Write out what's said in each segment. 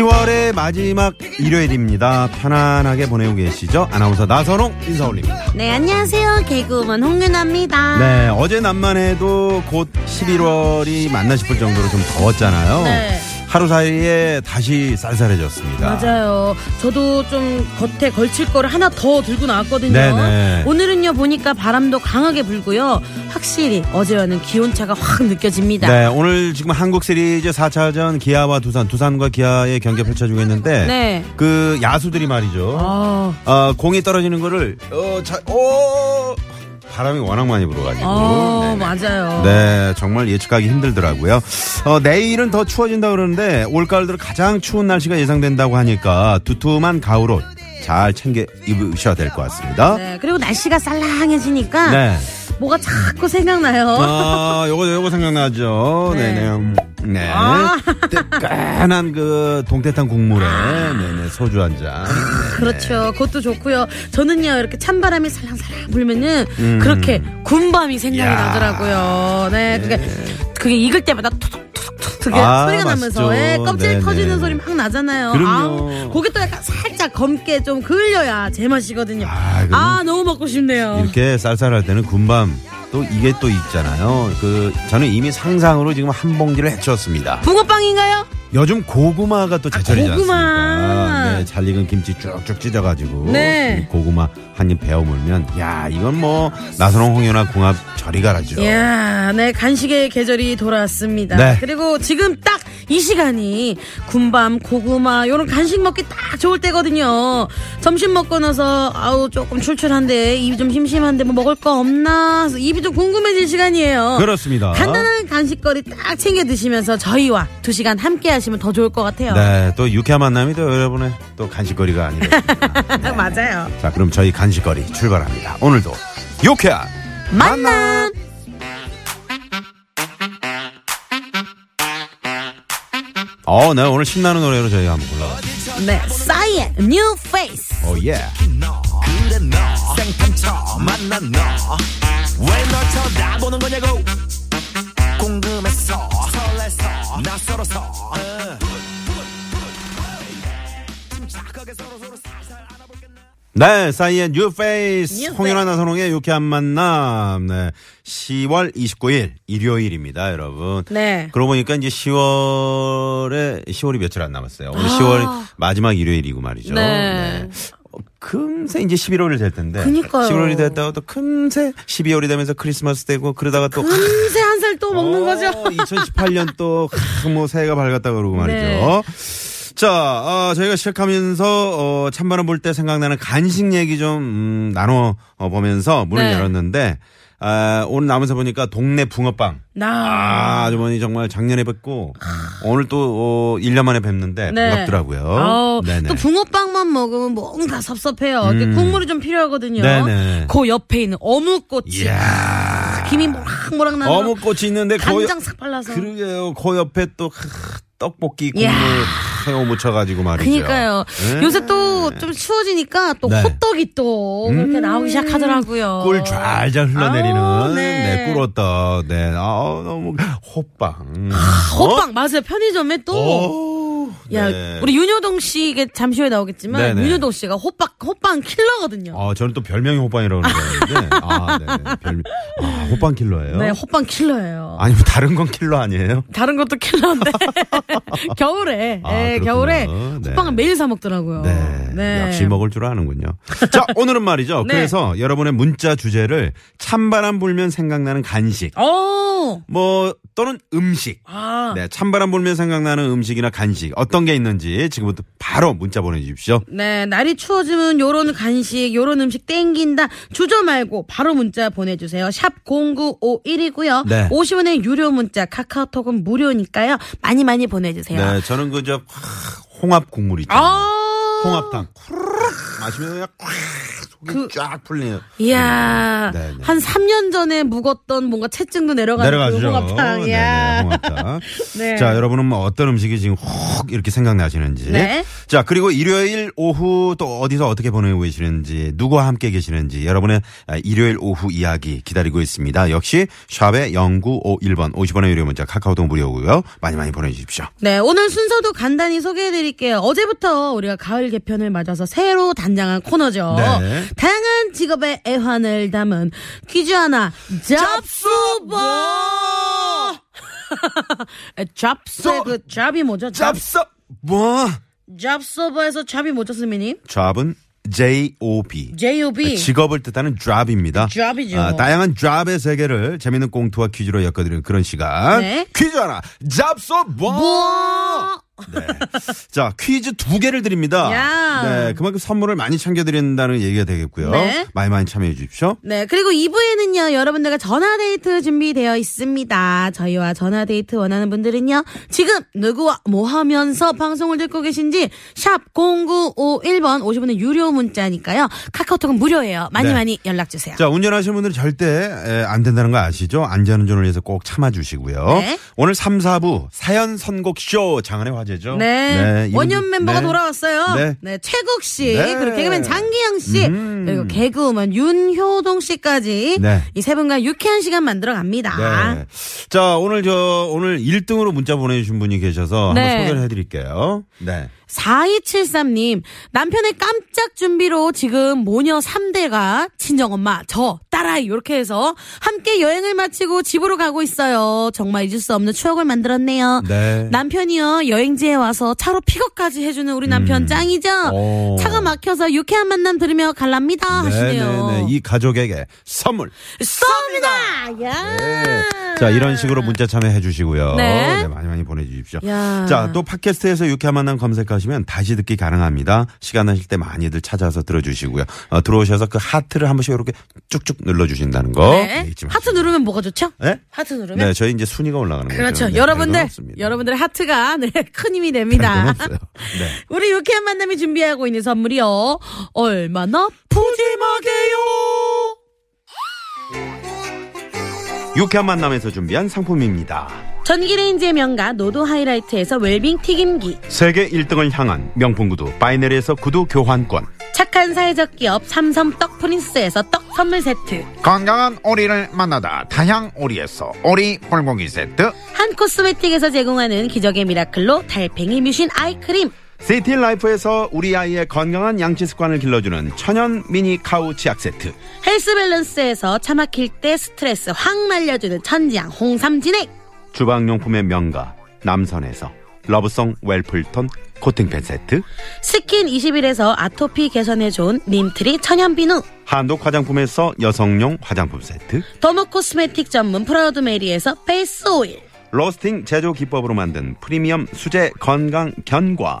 10월의 마지막 일요일입니다. 편안하게 보내고 계시죠? 아나운서 나선홍 인사 올립니다. 네 안녕하세요 개그우먼 홍윤아입니다 네, 어제 낮만 해도 곧 11월이 맞나 싶을 정도로 좀 더웠잖아요. 네. 하루 사이에 다시 쌀쌀해졌습니다. 맞아요 저도 좀 겉에 걸칠 거를 하나 더 들고 나왔거든요 네네. 오늘은요 보니까 바람도 강하게 불고요 확실히 어제와는 기온차가 확 느껴집니다 네, 오늘 지금 한국 시리즈 4차전 기아와 두산, 두산과 기아의 경기 펼쳐지고 있는데 네. 그 야수들이 말이죠. 아, 어, 공이 떨어지는 거를 어, 자, 오! 바람이 워낙 많이 불어가지고. 어. 맞아요 네, 정말 예측하기 힘들더라고요. 어, 내일은 더 추워진다 그러는데 올가을 들어 가장 추운 날씨가 예상된다고 하니까 두툼한 가을옷 잘 챙겨 입으셔야 될 것 같습니다. 네, 그리고 날씨가 쌀랑해지니까 네. 뭐가 자꾸 생각나요 아, 요거, 요거 생각나죠? 네. 네네. 음, 네. 아. 뜨끈한 그 동태탕 국물에, 네네, 소주 한 잔. 그렇죠. 그것도 좋고요. 저는요 이렇게 찬바람이 살랑살랑 불면은 음. 그렇게 군밤이 생각이 야. 나더라고요. 네, 그게 그게 익을 때마다 툭툭툭툭 그게 아, 소리가 맛있죠. 나면서 예, 껍질 네네. 터지는 소리 막 나잖아요. 그럼요. 아우, 그게 또 약간 살짝 검게 좀 그을려야 제맛이거든요. 아, 아, 그러면 너무 먹고 싶네요. 이렇게 쌀쌀할 때는 군밤 또 이게 또 있잖아요. 그 저는 이미 상상으로 지금 한 봉지를 해치웠습니다. 붕어빵인가요? 요즘 고구마가 또 제철이지 아, 고구마. 않습니까? 네, 잘 익은 김치 쭉쭉 찢어가지고 네. 이 고구마 한 입 베어 물면 야 이건 뭐 나선홍 홍연아 궁합 저리 가라죠. 이야, 네, 간식의 계절이 돌아왔습니다. 네. 그리고 지금 딱 이 시간이 군밤, 고구마, 요런 간식 먹기 딱 좋을 때거든요. 점심 먹고 나서, 아우, 조금 출출한데, 입이 좀 심심한데, 뭐 먹을 거 없나? 입이 좀 궁금해질 시간이에요. 그렇습니다. 간단한 간식거리 딱 챙겨 드시면서 저희와 두 시간 함께 하시면 더 좋을 것 같아요. 네, 또 유쾌한 만남이 또 여러분의 또 간식거리가 아니겠습니까? 맞아요. 자, 그럼 저희 간식거리 출발합니다. 오늘도 유쾌한 만남! 어, 네, 오늘 신나는 노래로 저희가 한번 골라봤습니다. 네, 싸이의 New Face. 오, 예. 그래 너 생판처 만난 너왜널 쳐다보는 거냐고 궁금했어 설레서 낯설어서 착 네 네, 싸이의 New Face. 뉴 홍연아 나선홍의 유쾌한 만남. 네. 10월 29일 일요일입니다, 여러분. 네. 그러고 보니까 이제 10월에 10월이 며칠 안 남았어요. 오늘 10월 마지막 일요일이고 말이죠. 아. 네. 어, 금세 이제 11월이 될 텐데. 그니까요. 11월이 됐다가 또 금세 12월이 되면서 크리스마스 되고 그러다가 또 금세 한 살 또 먹는 거죠. 2018년 또 뭐 새해가 밝았다 그러고 말이죠. 네. 자, 어, 저희가 시작하면서 어, 찬바람 불때 생각나는 간식 얘기 좀 음, 나눠 어, 보면서 문을 네. 열었는데 아, 오늘 나면서 보니까 동네 붕어빵. 나. 아, 아주머니 정말 작년에 뵙고 오늘 또 어, 1년 만에 뵙는데 반갑더라고요. 아우, 네네. 또 붕어빵만 먹으면 뭔가 섭섭해요. 이렇게 국물이 좀 필요하거든요. 네네. 그 옆에 있는 어묵꼬치. 이야. 김이 모락모락 나는 어묵꽃이 있는데 거 간장 싹 발라서. 그러게요. 그 옆에 또 크, 떡볶이 국물. 새우 묻혀가지고 말이죠. 그니까요. 네. 요새 또 좀 추워지니까 또 네. 호떡이 또 그렇게 나오기 시작하더라고요. 꿀 잘잘 흘러내리는 아우, 네. 네. 꿀호떡. 네. 아 너무 호빵. 호빵 맞아요. 편의점에 또. 오, 야, 네. 우리 윤효동 씨가 잠시 후에 나오겠지만 네네. 윤효동 씨가 호빵 호빵 킬러거든요. 아, 저는 또 별명이 호빵이라고 그러는데. 아, 네. 별명. 아, 호빵 킬러예요? 네, 호빵 킬러예요. 아니, 뭐 다른 건 킬러 아니에요? 다른 것도 킬러인데 겨울에 아, 예, 그렇구나. 겨울에 네. 호빵을 매일 사 먹더라고요. 네. 역시 먹을 줄 아는군요. 자, 오늘은 말이죠. 네. 그래서 여러분의 문자 주제를 찬바람 불면 생각나는 간식. 어, 뭐 또는 음식. 아. 네, 찬바람 불면 생각나는 음식이나 간식 어떤 게 있는지 지금부터 바로 문자 보내주십시오. 네, 날이 추워지면 요런 간식, 요런 음식 땡긴다. 주저 말고 바로 문자 보내주세요. 샵 0951이고요. 네. 50원의 유료 문자, 카카오톡은 무료니까요. 많이 많이 보내주세요. 네, 저는 그저 홍합 국물 있잖아요. 아, 홍합탕 쿠르륵 마시면 그냥 그- 쫙 풀리네요. 이야, 네, 네. 한 3년 전에 묵었던 뭔가 체증도 내려가는 내려가죠. 그 홍합탕. 네. 네, 홍합탕. 네. 자, 여러분은 뭐 어떤 음식이 지금 혹 이렇게 생각나시는지. 네. 자, 그리고 일요일 오후 또 어디서 어떻게 보내고 계시는지, 누구와 함께 계시는지, 여러분의 아, 일요일 오후 이야기 기다리고 있습니다. 역시 샵의 0951번 50원의 유료 문자 카카오톡 무료고요. 많이 많이 보내주십시오. 네, 오늘 순서도 간단히 소개해 드릴게요. 어제부터 우리가 가을 개편을 맞아서 새로 단장한 코너죠. 네. 다양한 직업의 애환을 담은 퀴즈 하나 잡수보! 잡수의 그 잡이 뭐죠? 잡, 잡서 뭐? 잡서버에서 잡이 뭐죠, 스미님? 잡은 J-O-B. J-O-B. 직업을 뜻하는 job입니다. job이죠. 아, 다양한 job의 세계를 재밌는 꽁트와 퀴즈로 엮어드리는 그런 시간. 네. 퀴즈 하나. 잡서 뭐? 뭐? 네. 자, 퀴즈 두 개를 드립니다. 야. 네, 그만큼 선물을 많이 챙겨드린다는 얘기가 되겠고요. 네. 많이 많이 참여해 주십시오. 네, 그리고 2부에는요, 여러분들과 전화데이트 준비되어 있습니다. 저희와 전화데이트 원하는 분들은요, 지금 누구와 뭐 하면서 방송을 듣고 계신지, 샵 0951번 50원의 유료 문자니까요, 카카오톡은 무료예요. 많이 네. 많이 연락주세요. 자, 운전하시는 분들은 절대 에, 안 된다는 거 아시죠? 안전운전을 위해서 꼭 참아주시고요. 네. 오늘 3, 4부 사연 선곡쇼 장안의 화제 죠. 네. 이분- 원년 멤버가 네. 돌아왔어요. 네. 네. 최국 씨, 네. 그리고 개그맨 장기영 씨, 음. 그리고 개그우먼 윤효동 씨까지 네. 이세 분과 유쾌한 시간 만들어 갑니다. 네. 자, 오늘 저, 오늘 1등으로 문자 보내 주신 분이 계셔서 네. 한번 소개를 해 드릴게요. 네. 4273님, 남편의 깜짝 준비로 지금 모녀 3대가 친정엄마, 저, 딸아이, 이렇게 해서 함께 여행을 마치고 집으로 가고 있어요. 정말 잊을 수 없는 추억을 만들었네요. 네. 남편이요, 여행지에 와서 차로 픽업까지 해주는 우리 남편 짱이죠? 음. 오. 차가 막혀서 유쾌한 만남 들으며 갈랍니다. 하시네요. 네네네. 이 가족에게 선물. 쏩니다! 야 네. 자, 이런 식으로 문자 참여해 주시고요. 네. 많이 많이 보내주십시오. 야. 자, 또 팟캐스트에서 유쾌한 만남 검색하시면 다시 듣기 가능합니다. 시간 나실 때 많이들 찾아서 들어주시고요. 어, 들어오셔서 그 하트를 한 번씩 이렇게 쭉쭉 눌러주신다는 거. 네. 잊지 마시고. 하트 누르면 뭐가 좋죠? 네? 하트 누르면? 네, 저희 이제 순위가 올라가는 거죠. 그렇죠. 네, 여러분들, 없습니다. 여러분들의 하트가 네, 큰 힘이 됩니다. 없어요. 네. 우리 유쾌한 만남이 준비하고 있는 선물이요. 얼마나 푸짐하게요. 유쾌한 만남에서 준비한 상품입니다. 전기레인지의 명가 노도 하이라이트에서 웰빙 튀김기. 세계 1등을 향한 명품 구두 바이네리에서 구두 교환권. 착한 사회적 기업 삼섬 떡 프린스에서 떡 선물 세트. 건강한 오리를 만나다 다향 오리에서 오리 불고기 세트 한 코스메틱에서 제공하는 기적의 미라클로 달팽이 뮤신 아이크림. 시티 라이프에서 우리 아이의 건강한 양치 습관을 길러주는 천연 미니 카우 치약 세트. 헬스 밸런스에서 차 막힐 때 스트레스 확 날려주는 천지양 홍삼 진액. 주방용품의 명가 남선에서 러브송 웰플톤 코팅팬 세트. 스킨 21에서 아토피 개선에 좋은 님트리 천연 비누. 한독 화장품에서 여성용 화장품 세트. 더모 코스메틱 전문 프라우드 메리에서 페이스 오일. 로스팅 제조 기법으로 만든 프리미엄 수제 건강 견과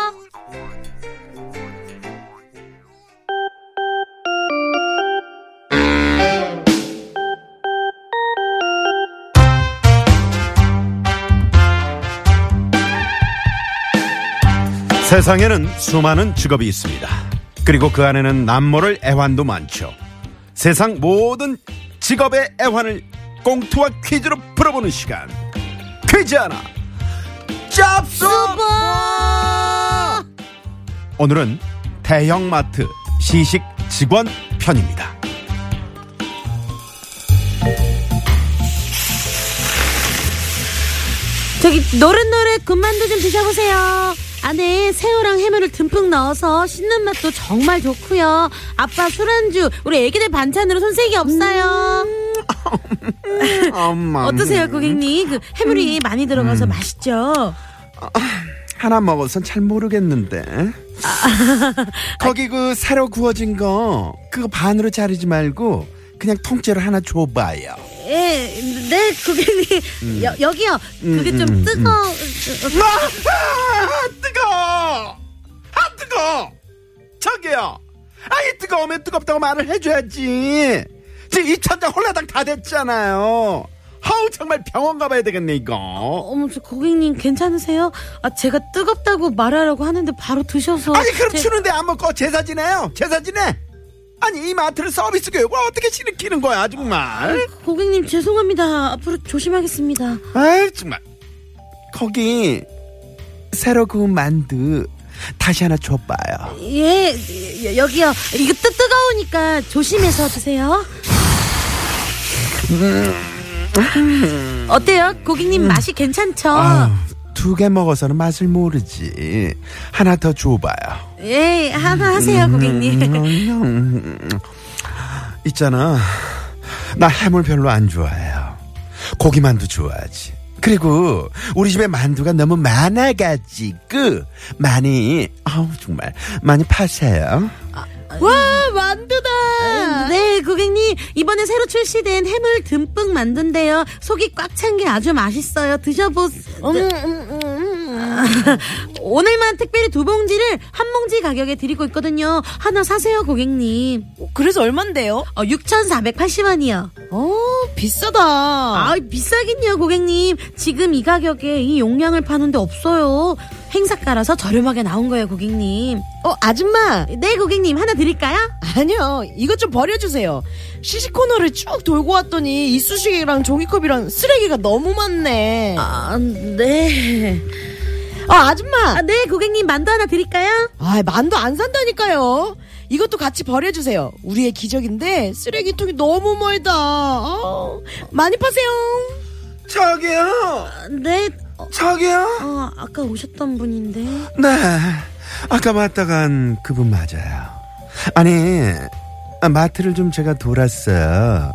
세상에는 수많은 직업이 있습니다. 그리고 그 안에는 남모를 애환도 많죠. 세상 모든 직업의 애환을 꽁트와 퀴즈로 풀어보는 시간. 퀴즈 하나. 짭수! 오늘은 대형마트 시식 직원 편입니다. 저기 노릇노릇 군만두 좀 드셔보세요. 안에 새우랑 해물을 듬뿍 넣어서 씻는 맛도 정말 좋고요. 아빠 술안주 우리 애기들 반찬으로 손색이 없어요. 엄마. 어떠세요, 고객님? 그 해물이 많이 들어가서 맛있죠? 하나 먹어선 잘 모르겠는데. 거기 그 새로 구워진 거 그거 반으로 자르지 말고 그냥 통째로 하나 줘봐요. 예, 네, 고객님. 여, 여기요. 그게 좀 음, 뜨거. 아, 뜨거! 아 뜨거! 저기요. 아이 뜨거우면 뜨겁다고 말을 해줘야지. 지금 이 천장 홀라당 다 됐잖아요. 아우 정말 병원 가봐야 되겠네 이거. 어머, 저 고객님 괜찮으세요? 아, 제가 뜨겁다고 말하려고 하는데 바로 드셔서. 아니 그럼 제- 추는데 안 먹고 제사 지내요? 제사 지내? 아니 이 마트를 서비스 교육을 어떻게 시키는 거야 정말? 고객님 죄송합니다. 앞으로 조심하겠습니다. 아이 정말 거기 새로 구운 만두 다시 하나 줘봐요. 예, 여- 여기요. 이거 뜨, 뜨거우니까 조심해서 드세요. 어때요? 고객님 맛이 괜찮죠? 두 개 먹어서는 맛을 모르지. 하나 더 줘봐요. 예, 하나 하세요, 고객님. 음, 있잖아. 나 해물 별로 안 좋아해요. 고기만두 좋아하지. 그리고 우리 집에 만두가 너무 많아가지고 많이 아우 정말 많이 파세요. 와, 만두다! 네, 고객님. 이번에 새로 출시된 해물 듬뿍 만두인데요. 속이 꽉 찬 게 아주 맛있어요. 드셔보세요. 오늘만 특별히 두 봉지를 한 봉지 가격에 드리고 있거든요. 하나 사세요, 고객님. 그래서 얼만데요? 어, 6,480원이요. 어, 비싸다. 아, 비싸긴요, 고객님. 지금 이 가격에 이 용량을 파는데 없어요. 행사가라서 저렴하게 나온 거예요, 고객님. 어, 아줌마. 네, 고객님. 하나 드릴까요? 아니요, 이것 좀 버려주세요. 시식 코너를 쭉 돌고 왔더니 이쑤시개랑 종이컵이랑 쓰레기가 너무 많네. 아, 네. 아, 아줌마. 아, 네, 고객님. 만두 하나 드릴까요? 아, 만두 안 산다니까요. 이것도 같이 버려주세요. 우리의 기적인데 쓰레기통이 너무 멀다. 아, 많이 파세요. 저기요, 아, 네. 어, 저기요. 어, 아까 오셨던 분인데. 네, 아까 왔다 간 그분 맞아요. 아니, 아, 마트를 좀 제가 돌았어요.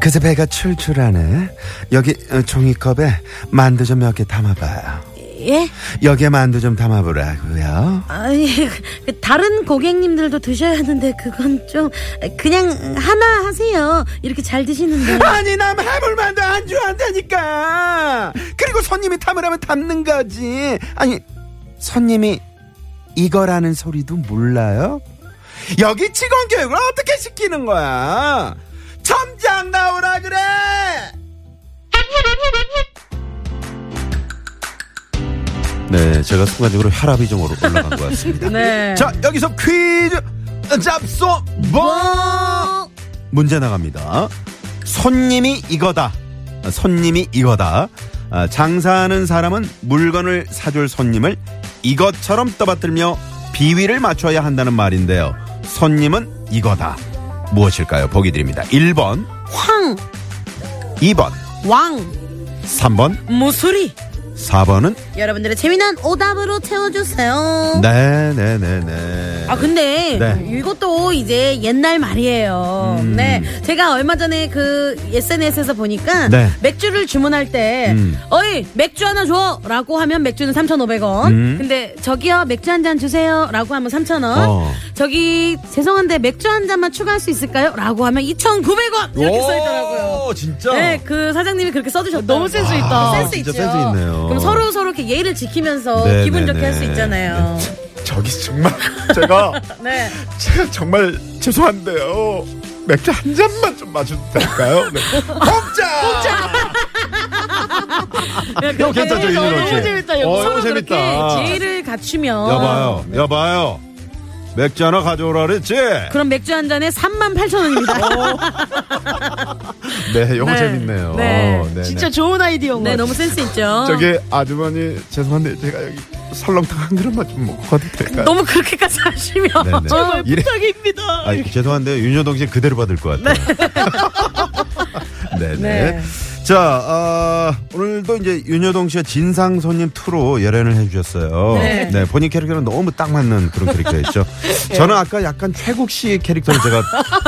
그새 배가 출출하네. 여기 어, 종이컵에 만두 좀 몇 개 담아봐요. 예? 여기에 만두 좀 담아보라고요. 아니, 그 다른 고객님들도 드셔야 하는데 그건 좀 그냥 하나 하세요. 이렇게 잘 드시는데. 아니, 남 해물만두 안 좋아한다니까. 그리고 손님이 담으라면 담는 거지. 아니, 손님이 이거라는 소리도 몰라요? 여기 직원 교육을 어떻게 시키는 거야? 네, 제가 순간적으로 혈압이 좀 올라간 것 같습니다. 네. 자, 여기서 퀴즈 잡소 뭐 문제 나갑니다. 손님이 이거다. 아, 손님이 이거다. 아, 장사하는 사람은 물건을 사줄 손님을 이것처럼 떠받들며 비위를 맞춰야 한다는 말인데요. 손님은 이거다. 무엇일까요? 보기 드립니다. 1번, 황, 2번, 왕, 3번, 무수리. 4번은 여러분들의 재미난 오답으로 채워주세요. 네, 네, 네, 네. 아 근데 네. 이것도 이제 옛날 말이에요. 음. 네, 제가 얼마 전에 그 SNS에서 보니까 네. 맥주를 주문할 때 음. 어이 맥주 하나 줘라고 하면 맥주는 3,500원. 음. 근데 저기요 맥주 한 잔 주세요라고 하면 3,000원. 어. 저기 죄송한데 맥주 한 잔만 추가할 수 있을까요?라고 하면 2,900원 이렇게 써 있더라고요. 오, 진짜? 네, 그 사장님이 그렇게 써주셨다. 너무 센스 있다. 아, 센스 있죠. 센스 있네요. 그럼 서로 서로 이렇게 예의를 지키면서 네, 기분 네, 좋게 할수 네. 있잖아요. 저기 정말 제가 네. 제가 정말 죄송한데요. 맥주 한 잔만 좀 마셔도 될까요? 네. 공짜! 형 괜찮죠? 너무 이거 씨? 재밌다, 이거. 어, 이거 재밌다. 제의를 갖추면 여봐요, 여봐요. 맥주 하나 가져오라 그랬지? 그럼 맥주 한 잔에 3만 8천 원입니다. 네, 이거 네. 재밌네요. 네. 어, 네, 진짜 네. 좋은 아이디어인 것 네. 너무 센스 있죠. 저기 아주머니 죄송한데 제가 여기 설렁탕 한 그릇만 좀 먹고 가도 될까요? 너무 그렇게까지 하시면 네네. 정말 이래- 부탁입니다. 아, 죄송한데 윤여동 씨 그대로 받을 것 같아요. 네 네. 네. 자, 어, 오늘도 이제 윤여동 씨가 진상 손님 2로 열연을 해주셨어요. 네. 본인 캐릭터는 너무 딱 맞는 그런 캐릭터였죠. 저는 아까 약간 최국 씨 캐릭터를 제가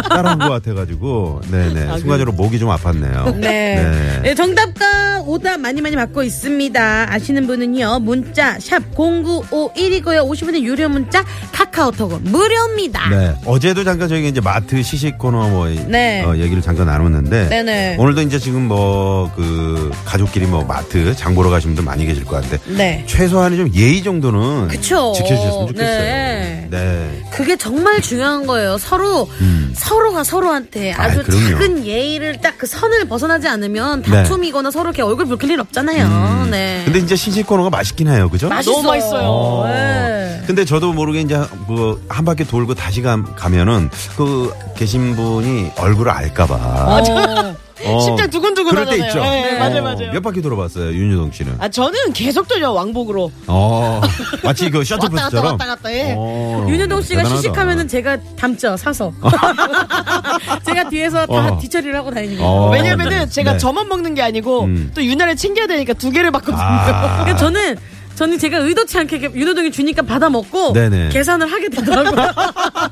따라한 것 같아가지고, 네네. 순간적으로 목이 좀 아팠네요. 네. 네, 정답과 오답 많이 많이 받고 있습니다. 아시는 분은요, 문자, 샵 0951이고요. 50원의 유료 문자, 카카오톡은 무료입니다. 네. 어제도 잠깐 저희가 이제 마트 시식 코너 뭐, 네. 어, 얘기를 잠깐 나눴는데. 네네. 오늘도 이제 지금 뭐, 그, 가족끼리 뭐, 마트 장 보러 가신 분들 많이 계실 것 같은데. 네. 최소한의 좀 예의 정도는. 그쵸. 지켜주셨으면 좋겠어요. 네. 네. 그게 정말 중요한 거예요. 서로 음. 서로가 서로한테 아이, 아주 그럼요. 작은 예의를 딱 그 선을 벗어나지 않으면 네. 다툼이거나 서로 이렇게 얼굴 붉힐 일 없잖아요. 네. 근데 이제 시식 코너가 맛있긴 해요. 그죠? 맛있어요. 너무 맛있어요. 네. 근데 저도 모르게 이제 그한 바퀴 돌고 다시 가, 가면은 그 계신 분이 얼굴을 알까봐. 어. 어, 심장 두근두근 그럴 때 하잖아요. 있죠. 네, 어, 맞아요, 맞아요. 몇 바퀴 돌아봤어요, 윤여동 씨는. 아 저는 계속 돌려 왕복으로 어, 마치 그 왔다 갔다 셔틀버스처럼. 왔다 갔다 해. 어, 윤여동 씨가 대단하다. 시식하면은 제가 담죠 사서 제가 뒤에서 다 어. 뒤처리를 하고 다니니까 어, 왜냐면은 네. 제가 네. 저만 먹는 게 아니고 음. 또 유나를 챙겨야 되니까 두 개를 받거든요. 아. 그러니까 저는 저는 제가 의도치 않게 윤호동이 주니까 받아 먹고 네네. 계산을 하게 되더라고요.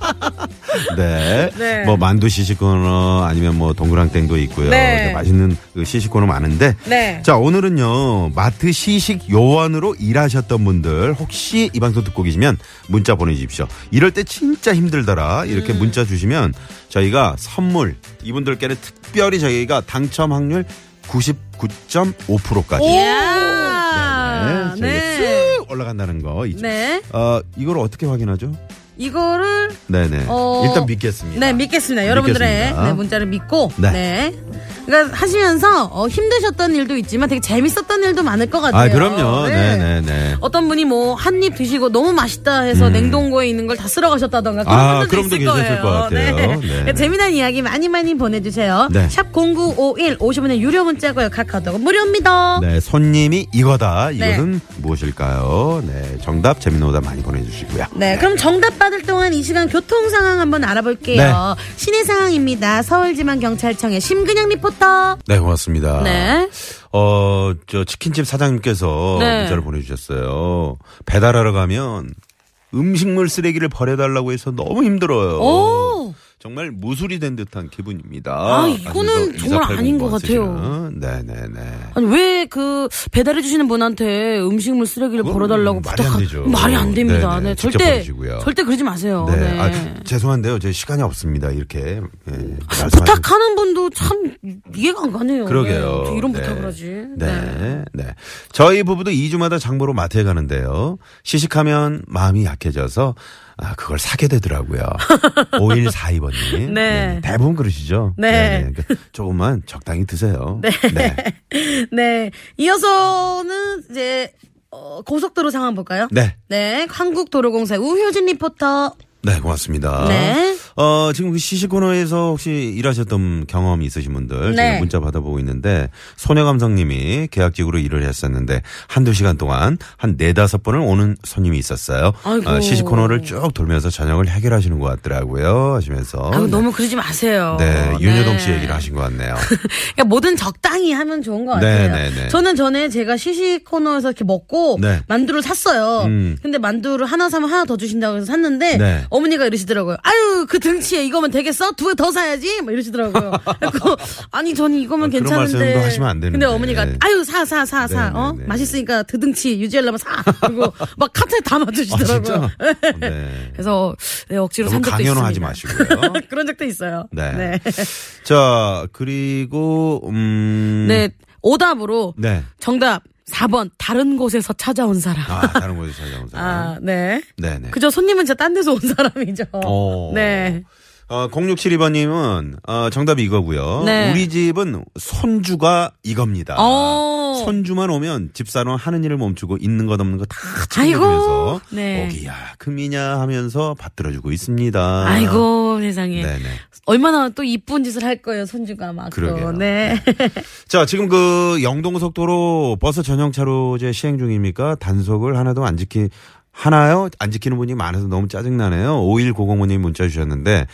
네. 네. 뭐 만두 시식 코너 아니면 뭐 동그랑땡도 있고요. 네. 네, 맛있는 그 시식 코너 많은데. 네. 자, 오늘은요. 마트 시식 요원으로 일하셨던 분들 혹시 이 방송 듣고 계시면 문자 보내 주십시오. 이럴 때 진짜 힘들더라. 이렇게 음. 문자 주시면 저희가 선물 이분들께는 특별히 저희가 당첨 확률 99.5%까지 이야. 네, 네. 저희가 쑥 올라간다는 거 있죠. 네. 어, 이걸 어떻게 확인하죠? 이거를 네네. 어, 일단 믿겠습니다. 네, 믿겠습니다. 여러분들의 믿겠습니다. 네, 문자를 믿고 네. 네. 그러니까 하시면서 어, 힘드셨던 일도 있지만 되게 재밌었던 일도 많을 것 같아요. 아, 그럼요. 네 네 네. 어떤 분이 뭐 한 입 드시고 너무 맛있다 해서 냉동고에 있는 걸 다 쓸어 가셨다던가 그런 음. 아, 분들도 있을 거예요. 것 같아요. 네. 네. 그러니까 재미난 이야기 많이 많이 보내주세요. 네. 샵 #0951 50원의 유료 문자고요. 카카오톡 무료입니다. 네, 손님이 이거다. 네. 이것은 무엇일까요? 네, 정답 오답 많이 보내주시고요. 네, 그럼 정답 받을 동안 이 시간 교통 상황 한번 알아볼게요. 네. 시내 상황입니다. 서울지방경찰청의 심근양 리포터. 네, 고맙습니다. 네. 어, 저 치킨집 사장님께서 네. 문자를 보내주셨어요. 배달하러 가면 음식물 쓰레기를 버려달라고 해서 너무 힘들어요. 오. 정말 무술이 된 듯한 기분입니다. 아, 이거는 하면서 정말 2480 아닌 것 같아요. 네네네. 아니 왜 그 배달해 주시는 분한테 음식물 쓰레기를 버려달라고 말이 안 부탁하 되죠. 말이 안 됩니다. 네네, 네, 절대 버리시고요. 절대 그러지 마세요. 네. 네. 아, 죄송한데요. 제 시간이 없습니다. 이렇게. 예, 말씀하신- 부탁하는 분도 참 이해가 안 가네요. 그러게요. 네, 이런 네. 부탁을 하지. 네. 네. 저희 부부도 2주마다 장보러 마트에 가는데요. 시식하면 마음이 약해져서 아, 그걸 사게 되더라고요. 5142번님. 네. 대부분 그러시죠? 네. 그러니까 조금만 적당히 드세요. 네. 네. 이어서는 이제 어, 고속도로 상황 볼까요? 네. 네. 한국도로공사 우효진 리포터. 네, 고맙습니다. 네. 어, 지금 그 시식 코너에서 혹시 일하셨던 경험이 있으신 분들 네. 문자 받아보고 있는데 소녀감성님이 계약직으로 일을 했었는데 한두 시간 동안 한 네다섯 번을 오는 손님이 있었어요. 아이고. 어, 시식 코너를 쭉 돌면서 저녁을 해결하시는 것 같더라고요. 하시면서. 아유, 네. 너무 그러지 마세요. 네, 윤여동 네. 씨 얘기를 하신 것 같네요. 그러니까 뭐든 적당히 하면 좋은 것 네, 같아요. 네, 네. 저는 전에 제가 시식 코너에서 이렇게 먹고 네. 만두를 샀어요. 음. 근데 만두를 하나 사면 하나 더 주신다고 해서 샀는데 네. 어머니가 이러시더라고요. 아유 그 등치에 이거면 되겠어? 두 개 더 사야지? 막 이러시더라고요. 그래서 아니 저는 이거면 아, 그런 괜찮은데. 말씀도 하시면 안 되는데. 근데 어머니가 아유 사 사 사 사. 네, 어? 네, 네. 맛있으니까 그 등치 유지하려면 사. 그리고 막 카트에 담아주시더라고요. 아, 진짜? 네. 그래서 네, 억지로 산 적도 있습니다. 하지 마시고요. 그런 적도 있어요. 네. 자, 그리고, 음. 네, 오답으로 네. 정답 4번 다른 곳에서 찾아온 사람. 아, 다른 곳에서 찾아온 사람. 아, 네. 네 네. 그죠 손님은 진짜 딴 데서 온 사람이죠. 어. 네. 어, 0672번님은, 어, 정답이 이거고요. 네. 우리 집은 손주가 이겁니다. 어. 손주만 오면 집사람 하는 일을 멈추고 있는 것 없는 거다 아이고. 챙겨주면서 네. 오기야 금이냐 하면서 받들어주고 있습니다. 아이고 세상에. 네네. 얼마나 또 이쁜 짓을 할 거예요 손주가 막. 또. 그러게요. 네. 자, 지금 그 영동고속도로 버스 전용차로 이제 시행 중입니까? 단속을 하나도 안 지키, 하나요? 안 지키는 분이 많아서 너무 짜증나네요. 5190번님 문자 주셨는데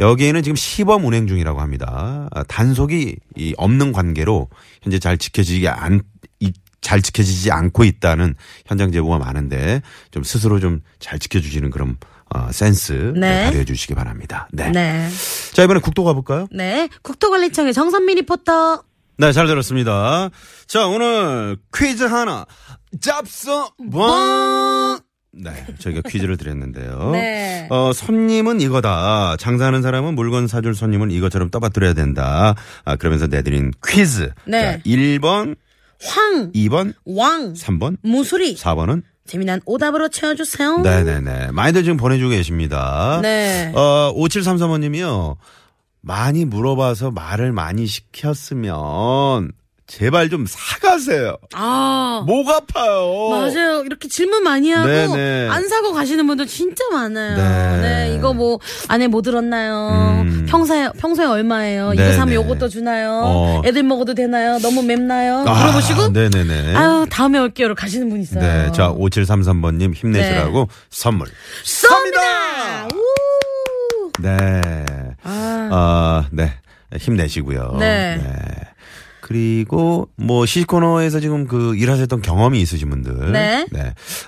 여기에는 지금 시범 운행 중이라고 합니다. 아, 단속이 이 없는 관계로 현재 잘 지켜지지 않, 이- 잘 지켜지지 않고 있다는 현장 제보가 많은데 좀 스스로 좀 잘 지켜주시는 그런 어, 센스 네. 발휘해 주시기 바랍니다. 네. 네. 자 이번에 국도 가볼까요? 네. 국토관리청의 정선미 리포터. 네, 잘 들었습니다. 자, 오늘 퀴즈 하나 잡서 번. 네, 저희가 퀴즈를 드렸는데요. 네. 어, 손님은 이거다. 장사하는 사람은 물건 사줄 손님은 이것처럼 떠받들어야 된다. 아, 그러면서 내드린 퀴즈. 네. 자, 1번, 황, 2번, 왕, 3번, 무수리. 4번은 재미난 오답으로 채워주세요. 네네네. 많이들 지금 보내주고 계십니다. 네. 어, 5733번님이요. 많이 물어봐서 말을 많이 시켰으면 제발 좀 사가세요. 아. 목 아파요. 맞아요. 이렇게 질문 많이 하고 네네. 안 사고 가시는 분들 진짜 많아요. 네. 네, 이거 뭐 안에 뭐 들었나요? 음. 평소에 평소에 얼마예요? 이거 네네. 사면 요것도 주나요? 어. 애들 먹어도 되나요? 너무 맵나요? 아, 물어보시고 네네네. 아유 다음에 올게요로 가시는 분 있어요. 네. 자, 5733번 님 힘내시라고 선물. 쏩니다. 우! 네. 아. 아, 네. 힘내시고요. 네. 그리고 뭐 시식 코너에서 지금 그 일하셨던 경험이 있으신 분들. 네.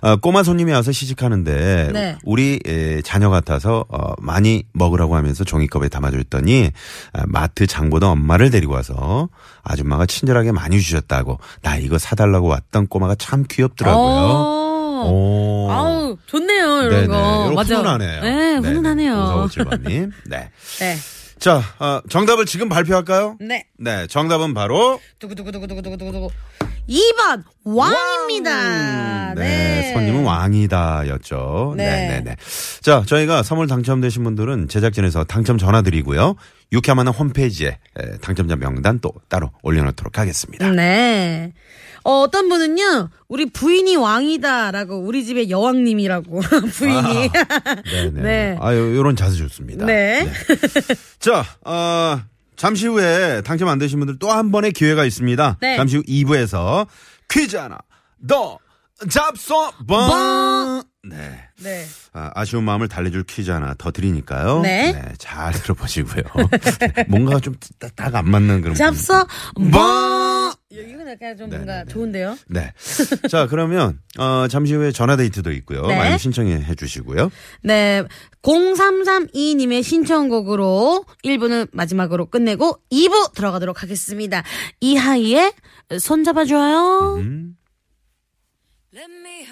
아, 꼬마 손님이 와서 시식하는데 네. 우리 에, 자녀 같아서 어, 많이 먹으라고 하면서 종이컵에 담아줬더니 아, 마트 장 보던 엄마를 데리고 와서 아줌마가 친절하게 많이 주셨다고 나 이거 사달라고 왔던 꼬마가 참 귀엽더라고요. 어. 오. 아우 좋네요 이런 네네. 거. 이런 맞아. 훈훈하네요. 네, 훈훈하네요. 5457번님. 네. 네. 자, 어, 정답을 지금 발표할까요? 네. 네, 정답은 바로 두구두구두구두구두구두구. 2번 왕입니다. 네, 네. 손님은 왕이다였죠. 네. 네, 네, 네. 자, 저희가 선물 당첨되신 분들은 제작진에서 당첨 전화 드리고요. 유쾌한 만남 홈페이지에 에, 당첨자 명단 또 따로 올려놓도록 하겠습니다. 네. 어, 어떤 분은요, 우리 부인이 왕이다라고, 우리 집의 여왕님이라고, 부인이. 네, 네. 네. 아유, 요런 자세 좋습니다. 네. 자, 어, 잠시 후에 당첨 안 되신 분들 또 한 번의 기회가 있습니다. 네. 잠시 후 2부에서 퀴즈 하나 더 잡소 번. 네. 네. 아, 아쉬운 마음을 달래줄 퀴즈 하나 더 드리니까요. 네. 잘 들어보시고요. 네, 뭔가 좀 딱 안 맞는 그런. 부분. 뭐. 이건 약간 좀 네, 뭔가 네, 네. 좋은데요? 네. 자, 그러면, 어, 잠시 후에 전화데이트도 있고요. 네. 많이 신청해 주시고요. 네. 0332님의 신청곡으로 1부는 마지막으로 끝내고 2부 들어가도록 하겠습니다. 이하이의 손잡아줘요. 음. Let me